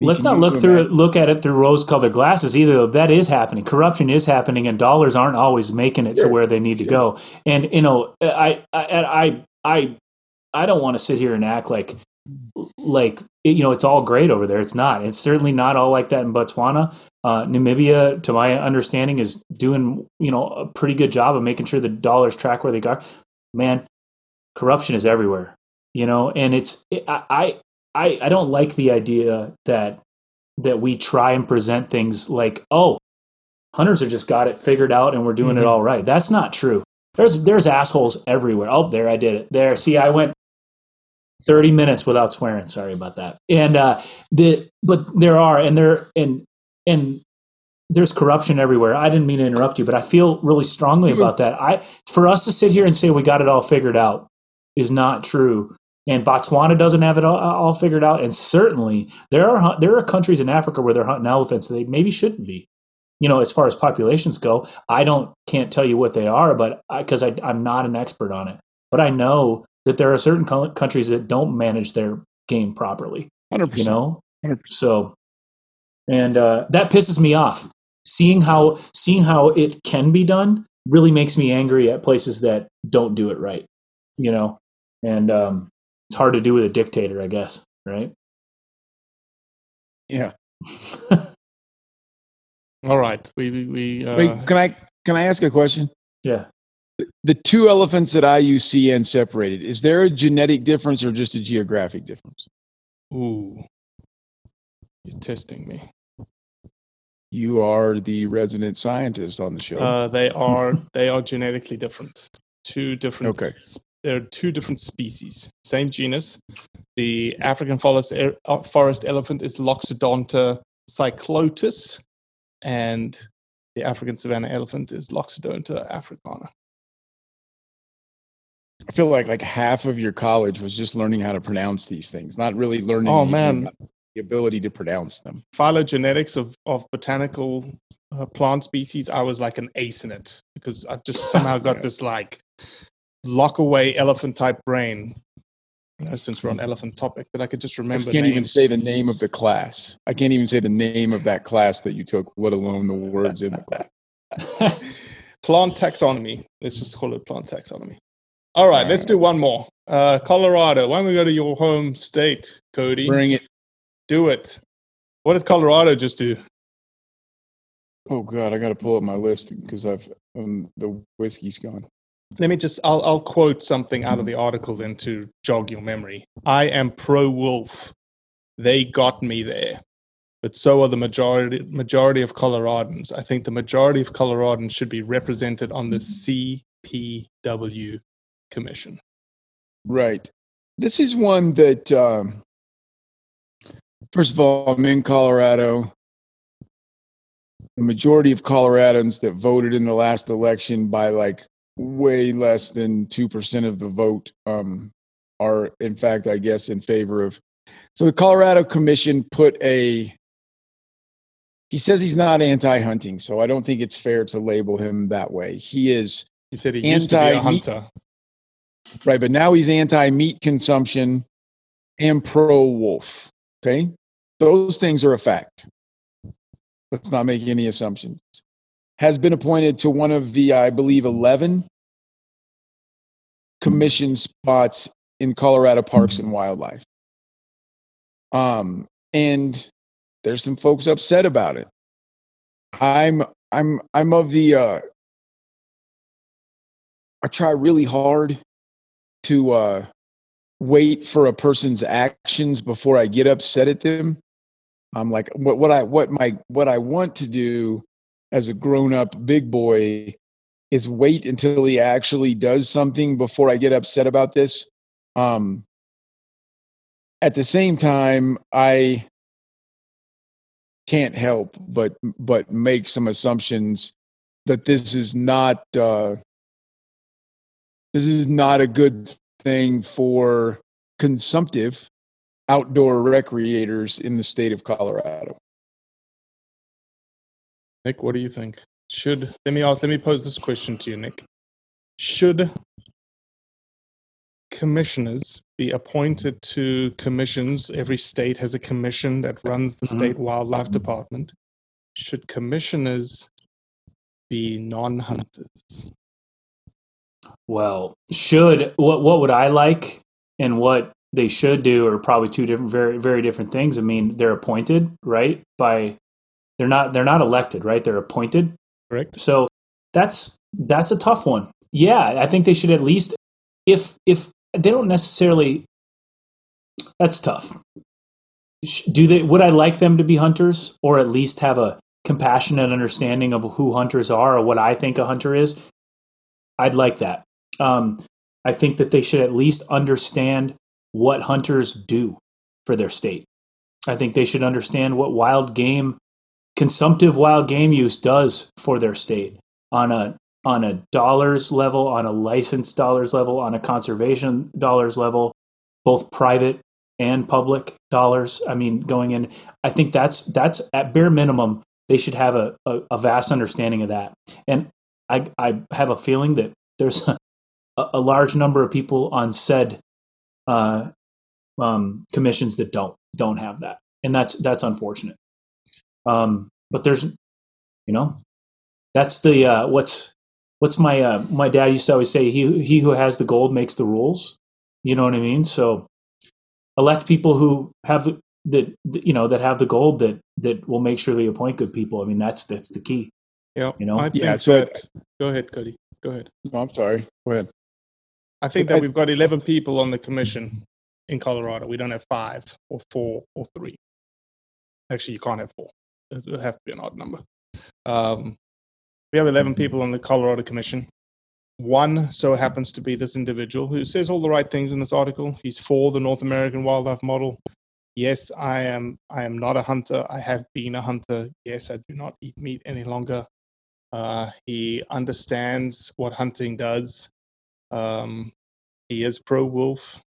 let's not look through it, look at it through rose-colored glasses either. Though that is happening, corruption is happening, and dollars aren't always making it to where they need to go. And you know, I I I I, I don't want to sit here and act like like you know it's all great over there. It's not. It's certainly not all like that in Botswana. Uh, Namibia, to my understanding, is doing you know a pretty good job of making sure the dollars track where they go. Man, corruption is everywhere. You know, and it's I I I don't like the idea that that we try and present things like oh hunters have just got it figured out and we're doing it Mhm. all right. That's not true. There's there's assholes everywhere. Oh, there I did it. There. See, I went 30 minutes without swearing. Sorry about that. And uh the but there are and there and and there's corruption everywhere. I didn't mean to interrupt you, but I feel really strongly Mhm. about that. I for us to sit here and say we got it all figured out is not true. And Botswana doesn't have it all, all figured out. And certainly there are there are countries in Africa where they're hunting elephants that they maybe shouldn't be. You know, as far as populations go, I don't can't tell you what they are, but because I, I'm not an expert on it, but I know that there are certain co- countries that don't manage their game properly. 100%. You know, 100. so and uh, that pisses me off. Seeing how seeing how it can be done really makes me angry at places that don't do it right. You know, and um, it's hard to do with a dictator, I guess. Right? yeah All right. We, we, we uh, Wait, can i can i ask a question yeah. the two elephants that iucn separated is there a genetic difference or just a geographic difference ooh, you're testing me. you are the resident scientist on the show Uh, they are they are genetically different. Two different. Okay. S- They're two different species, same genus. The African forest er- uh, forest elephant is Loxodonta cyclotis, and the African savanna elephant is Loxodonta africana. I feel like like half of your college was just learning how to pronounce these things, not really learning Oh, the- man. the ability to pronounce them. Phylogenetics of of botanical uh, plant species, I was like an ace in it because I just somehow got this like lock away elephant type brain. You know, since we're on elephant topic, that I could just remember. I can't even say the name of the class. I can't even say the name of that class that you took, let alone the words in the class. plant taxonomy. Let's just call it plant taxonomy. All right, let's do one more. Uh, Colorado. Why don't we go to your home state, Cody? Bring it. Do it. What did Colorado just do? Oh God, I got to pull up my list because I've um, the whiskey's gone. Let me just, I'll, I'll quote something out of the article then to jog your memory. I am pro wolf. They got me there. but so are the majority majority of Coloradans. I think the majority of Coloradans should be represented on the CPW commission. Right. This is one that, um, first of all, I'm in Colorado. The majority of Coloradans that voted in the last election by like way less than 2% of the vote um, are, in fact, I guess, in favor of. So the Colorado Commission put a. He says he's not anti hunting, so I don't think it's fair to label him that way. He is. He said he used to be a hunter. Right, but now he's anti meat consumption and pro wolf. Okay. Those things are a fact. Let's not make any assumptions. Has been appointed to one of the, I believe, 11 commission spots in Colorado Parks and Wildlife. Um, and there's some folks upset about it. I'm I'm I'm of the uh I try really hard to uh, wait for a person's actions before I get upset at them. I'm like, what, what I what my what I want to do as a grown up big boy is wait until he actually does something before I get upset about this. Um, at the same time, I can't help but but make some assumptions that this is not uh, this is not a good thing for consumptive outdoor recreators in the state of Colorado. Nick, what do you think? Should let me ask, let me pose this question to you, Nick. Should commissioners be appointed to commissions? Every state has a commission that runs the mm-hmm. state wildlife department. Should commissioners be non-hunters? Well, should what what would I like and what they should do are probably two different very very different things. I mean, they're appointed, right? By they're not they're not elected, right? They're appointed. Correct. So that's that's a tough one. Yeah, I think they should at least if if they don't necessarily that's tough. Do they would I like them to be hunters or at least have a compassionate understanding of who hunters are or what I think a hunter is? I'd like that. Um, I think that they should at least understand what hunters do for their state. I think they should understand what wild game, consumptive wild game use does for their state on a on a dollars level, on a licensed dollars level, on a conservation dollars level, both private and public dollars. I mean, going in, I think that's that's at bare minimum they should have a, a, a vast understanding of that. And I I have a feeling that there's a, a large number of people on said uh, um, commissions that don't don't have that, and that's that's unfortunate. Um, but there's, you know, that's the uh, what's what's my uh, my dad used to always say he he who has the gold makes the rules. You know what I mean? So elect people who have the, that you know that have the gold that that will make sure they appoint good people. I mean that's that's the key. Yeah, You know? I think Yeah, so- that. Go ahead, Cody. Go ahead. No, I'm sorry. Go ahead. I think I- that we've got 11 people on the commission in Colorado. We don't have five or four or three. Actually, you can't have four. It would have to be an odd number. Um, we have 11 people on the Colorado commission. One so happens to be this individual who says all the right things in this article. He's for the North American wildlife model. Yes, I am. I am not a hunter. I have been a hunter. Yes, I do not eat meat any longer. Uh, he understands what hunting does. Um, he is pro wolf,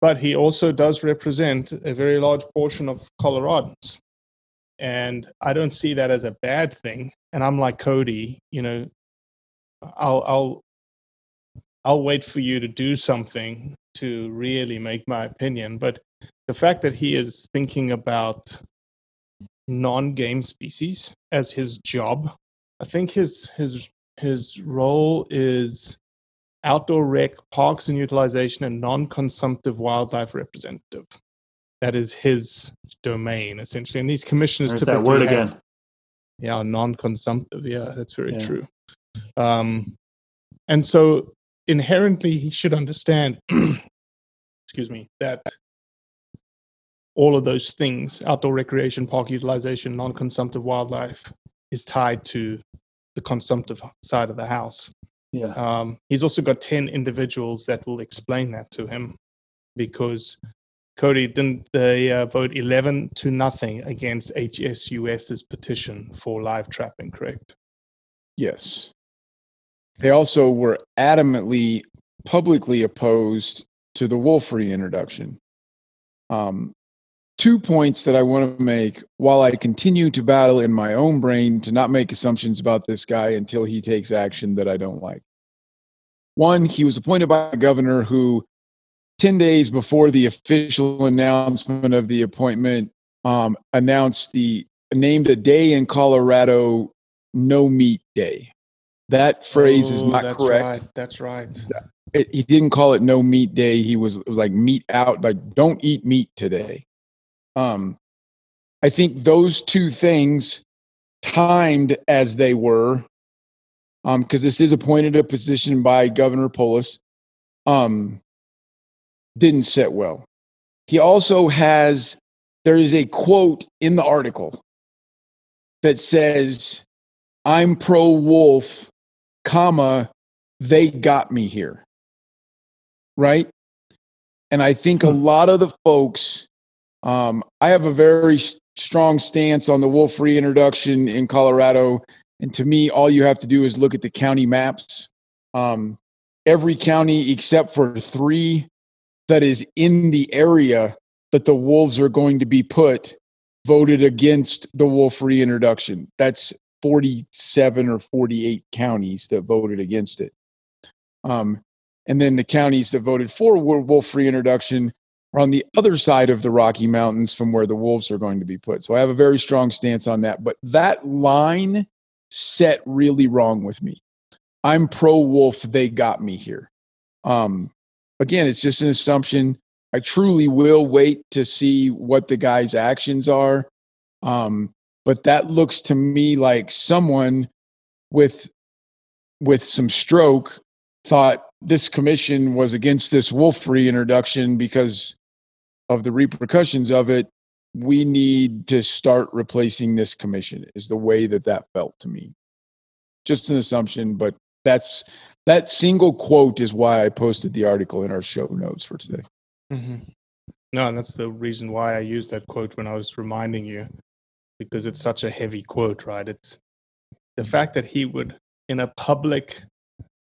but he also does represent a very large portion of Coloradans. And I don't see that as a bad thing. And I'm like Cody, you know, I'll, I'll, I'll wait for you to do something to really make my opinion. But the fact that he is thinking about non-game species as his job, I think his his his role is outdoor rec, parks and utilization, and non-consumptive wildlife representative. That is his domain essentially. And these commissioners There's that word have- again. yeah, non-consumptive. Yeah, that's very Yeah. true. Um, and so inherently, he should understand. excuse me. That all of those things outdoor recreation, park utilization, non consumptive wildlife is tied to the consumptive side of the house. Yeah. Um, he's also got 10 individuals that will explain that to him because Cody didn't they uh, vote 11 to nothing against HSUS's petition for live trapping, correct? Yes. They also were adamantly publicly opposed to the wolf reintroduction. Um, two points that I want to make while I continue to battle in my own brain to not make assumptions about this guy until he takes action that I don't like. One, he was appointed by a governor who 10 days before the official announcement of the appointment um, announced the named a day in colorado no meat day. That phrase is Oh, not that's correct. Right. That's right. it, he didn't call it no meat day. He was it was like meat out like don't eat meat today. Um i think those two things timed as they were um because this is appointed a position by governor polis. Um didn't sit well. He also has there is a quote in the article that says i'm pro wolf comma they got me here. Right? And i think a lot of the folks um, i have a very s- strong stance on the wolf reintroduction in colorado. And to me all you have to do is look at the county maps. Um, every county except for three that is in the area that the wolves are going to be put voted against the wolf reintroduction that's 47 or 48 counties that voted against it um, and then the counties that voted for wolf reintroduction are on the other side of the Rocky Mountains from where the wolves are going to be put. So I have a very strong stance on that. But that line set really wrong with me. I'm pro wolf. They got me here. Um, again, it's just an assumption. I truly will wait to see what the guy's actions are. Um, but that looks to me like someone with with some stroke thought this commission was against this wolf reintroduction because of the repercussions of it we need to start replacing this commission is the way that that felt to me just an assumption but that's that single quote is why i posted the article in our show notes for today hmm No, and that's the reason why I used that quote when I was reminding you, because it's such a heavy quote, right? It's the fact that he would, in a public,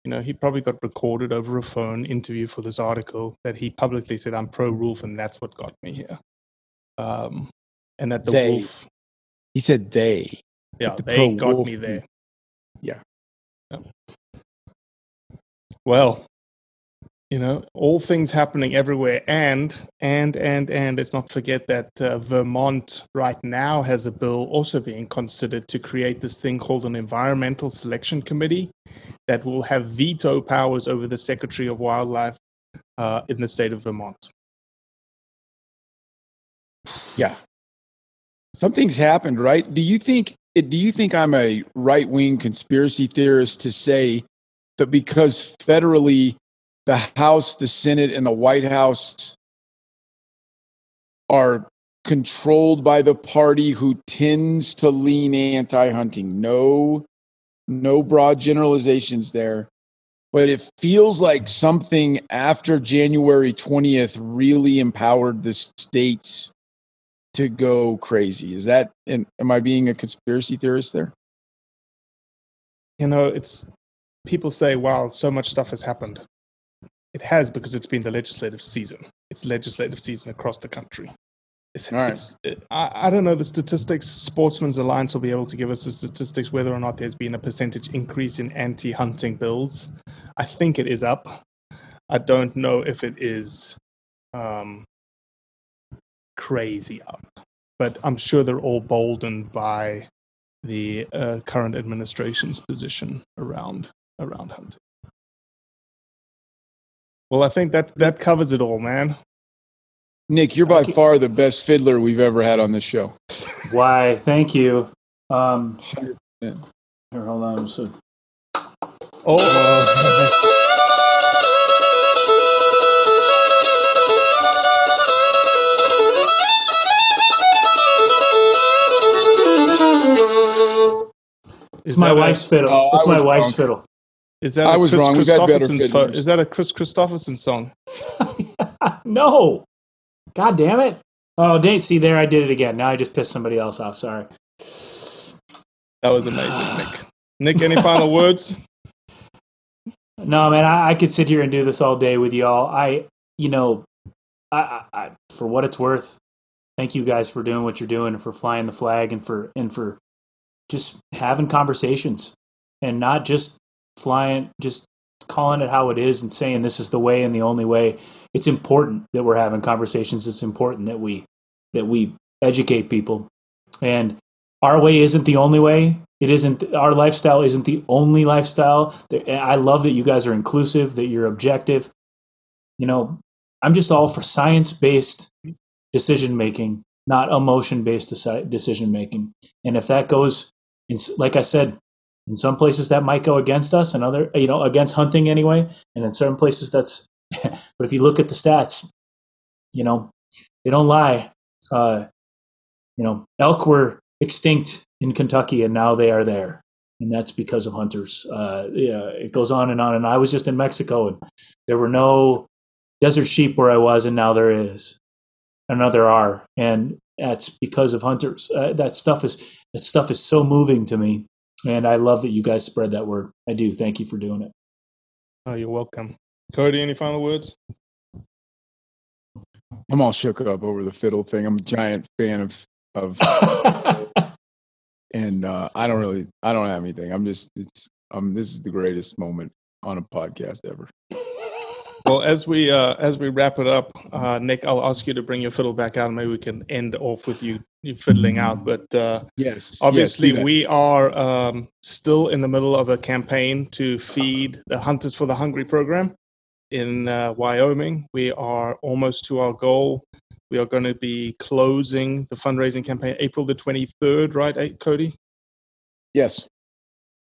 you know, he probably got recorded over a phone interview for this article that he publicly said, "I'm pro wolf," and that's what got me here. Um, and that the They. wolf, he said they yeah, the they got me there. yeah Well, you know, all things happening everywhere, and and and and let's not forget that uh, Vermont right now has a bill also being considered to create this thing called an environmental selection committee that will have veto powers over the Secretary of Wildlife uh, in the state of Vermont. yeah something's happened right do you think do you think i'm a right-wing conspiracy theorist to say that because federally the house the senate and the white house are controlled by the party who tends to lean anti-hunting no no broad generalizations there but it feels like something after january 20th really empowered the states to go crazy. Is that, am am I being a conspiracy theorist there? You know, it's people say, "Wow, so much stuff has happened." It has because it's been the legislative season. It's legislative season across the country. It's, right. it's, it, I, I don't know the statistics. Sportsmen's Alliance will be able to give us the statistics whether or not there's been a percentage increase in anti-hunting bills. I think it is up. I don't know if it is um, crazy up, but I'm sure they're all boldened by the uh, current administration's position around around hunting. Well, I think that that covers it all, man. Nick, you're by far the best fiddler we've ever had on this show. Why? Thank you. Um, here, hold on. So, oh. Uh, Is my wife's fiddle. Oh, it's my wife's fiddle. Is that I a was Chris wrong. We've had better fo- Is that a Kris Kristofferson song? no. God damn it. Oh, dang. See, there I did it again. Now I just pissed somebody else off. Sorry. That was amazing, Nick. Nick, any final words? No, man, I, I could sit here and do this all day with y'all. I, you know, I, I, I, for what it's worth, thank you guys for doing what you're doing and for flying the flag and for and for just having conversations and not just flying, just calling it how it is and saying this is the way and the only way. It's important that we're having conversations. It's important that we that we educate people, and our way isn't the only way. It isn't our lifestyle isn't the only lifestyle. I love that you guys are inclusive, that you're objective. You know, I'm just all for science based decision making, not emotion based decision making. And if that goes, like I said, in some places that might go against us, and other, you know, against hunting anyway. And in certain places that's, but if you look at the stats, you know, they don't lie. Uh, you know, elk were extinct in Kentucky, and now they are there, and that's because of hunters. Uh, yeah, it goes on and on. And I was just in Mexico, and there were no desert sheep where I was, and now there is, and now there are, and that's because of hunters. Uh, that stuff is that stuff is so moving to me, and I love that you guys spread that word. I do. Thank you for doing it. Oh, you're welcome. Cody, any final words? I'm all shook up over the fiddle thing. I'm a giant fan of of and uh, I don't really I don't have anything. I'm just it's um this is the greatest moment on a podcast ever. Well, as we uh, as we wrap it up, uh, Nick, I'll ask you to bring your fiddle back out, and maybe we can end off with you you fiddling out. But uh, Yes, obviously, yes, we are um, still in the middle of a campaign to feed the Hunters for the Hungry program in uh, Wyoming. We are almost to our goal. We are going to be closing the fundraising campaign April the twenty third, right, eh, Cody? Yes.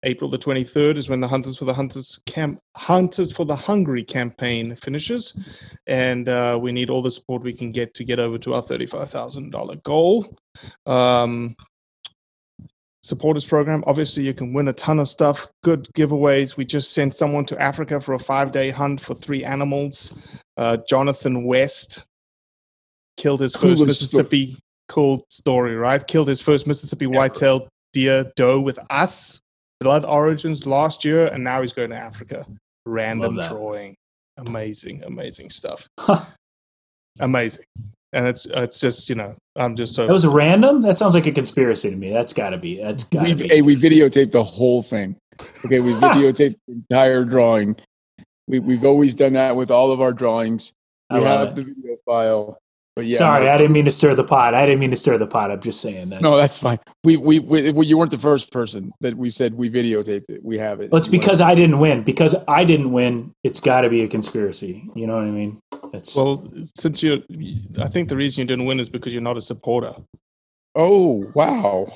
April the 23rd is when the Hunters for the Hunters camp Hunters for the Hungry campaign finishes, and uh, we need all the support we can get to get over to our thirty-five thousand dollar goal. Um, supporters program. Obviously, you can win a ton of stuff. Good giveaways. We just sent someone to Africa for a five-day hunt for three animals. Uh, Jonathan West killed his first Mississippi. Cool story, right? Killed his first Mississippi white-tailed deer doe with us blood origins last year and now he's going to africa random drawing amazing amazing stuff amazing and it's it's just you know i'm just so That was random. That sounds like a conspiracy to me. That's got to be. That's got We, to be. hey, we videotaped the whole thing. Okay, we videotaped the entire drawing. We, we've always done that with all of our drawings. We love have it. the video file. But yeah, Sorry, I didn't mean to stir the pot. I didn't mean to stir the pot. I'm just saying that. no, that's fine. We, we, we, well, you weren't the first person that we said we videotaped it. We have it. Well, it's because I didn't win. Because I didn't win, it's got to be a conspiracy. You know what I mean? That's well since you i think the reason you didn't win is because you're not a supporter Oh wow!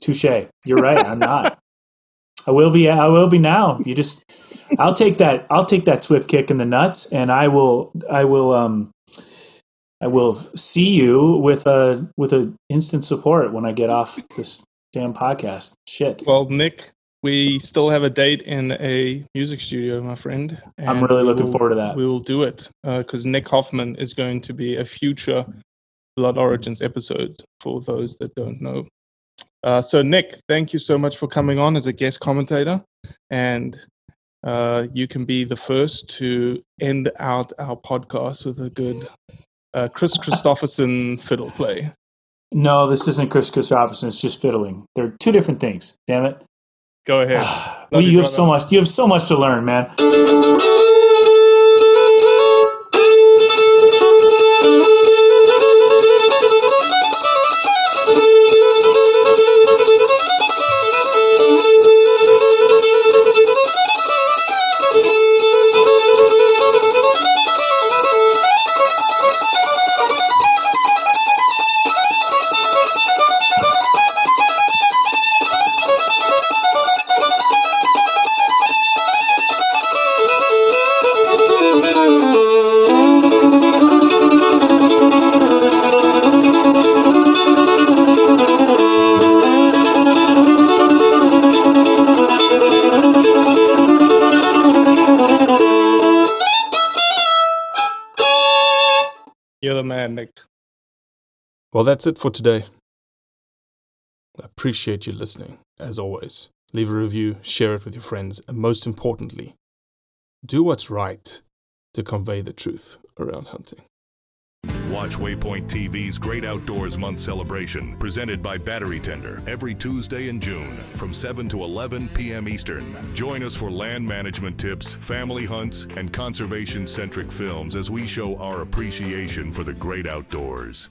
touche. You're right. I'm not. I will be. I will be now. You just. I'll take that. I'll take that swift kick in the nuts, and I will. I will. Um. I will see you with a with a instant support when I get off this damn podcast. Shit. well nick we still have a date in a music studio my friend I'm really looking will- forward to that. we will do it because nick hoffman is going to be a future blood origins episode for those that don't know uh, so nick thank you so much for coming on as a guest commentator and uh, you can be the first to end out our podcast with a good uh, Kris Kristofferson fiddle play No, this isn't Kris Kristofferson. It's just fiddling. They're two different things. Damn it. go ahead Well, you, have so much. You have so much to learn, man. Well, that's it for today. I appreciate you listening, as always. Leave a review, share it with your friends, and most importantly, do what's right to convey the truth around hunting. Watch Waypoint TV's Great Outdoors Month celebration, presented by Battery Tender, every Tuesday in June from 7 to 11 p.m. Eastern. Join us for land management tips, family hunts, and conservation centric films as we show our appreciation for the great outdoors.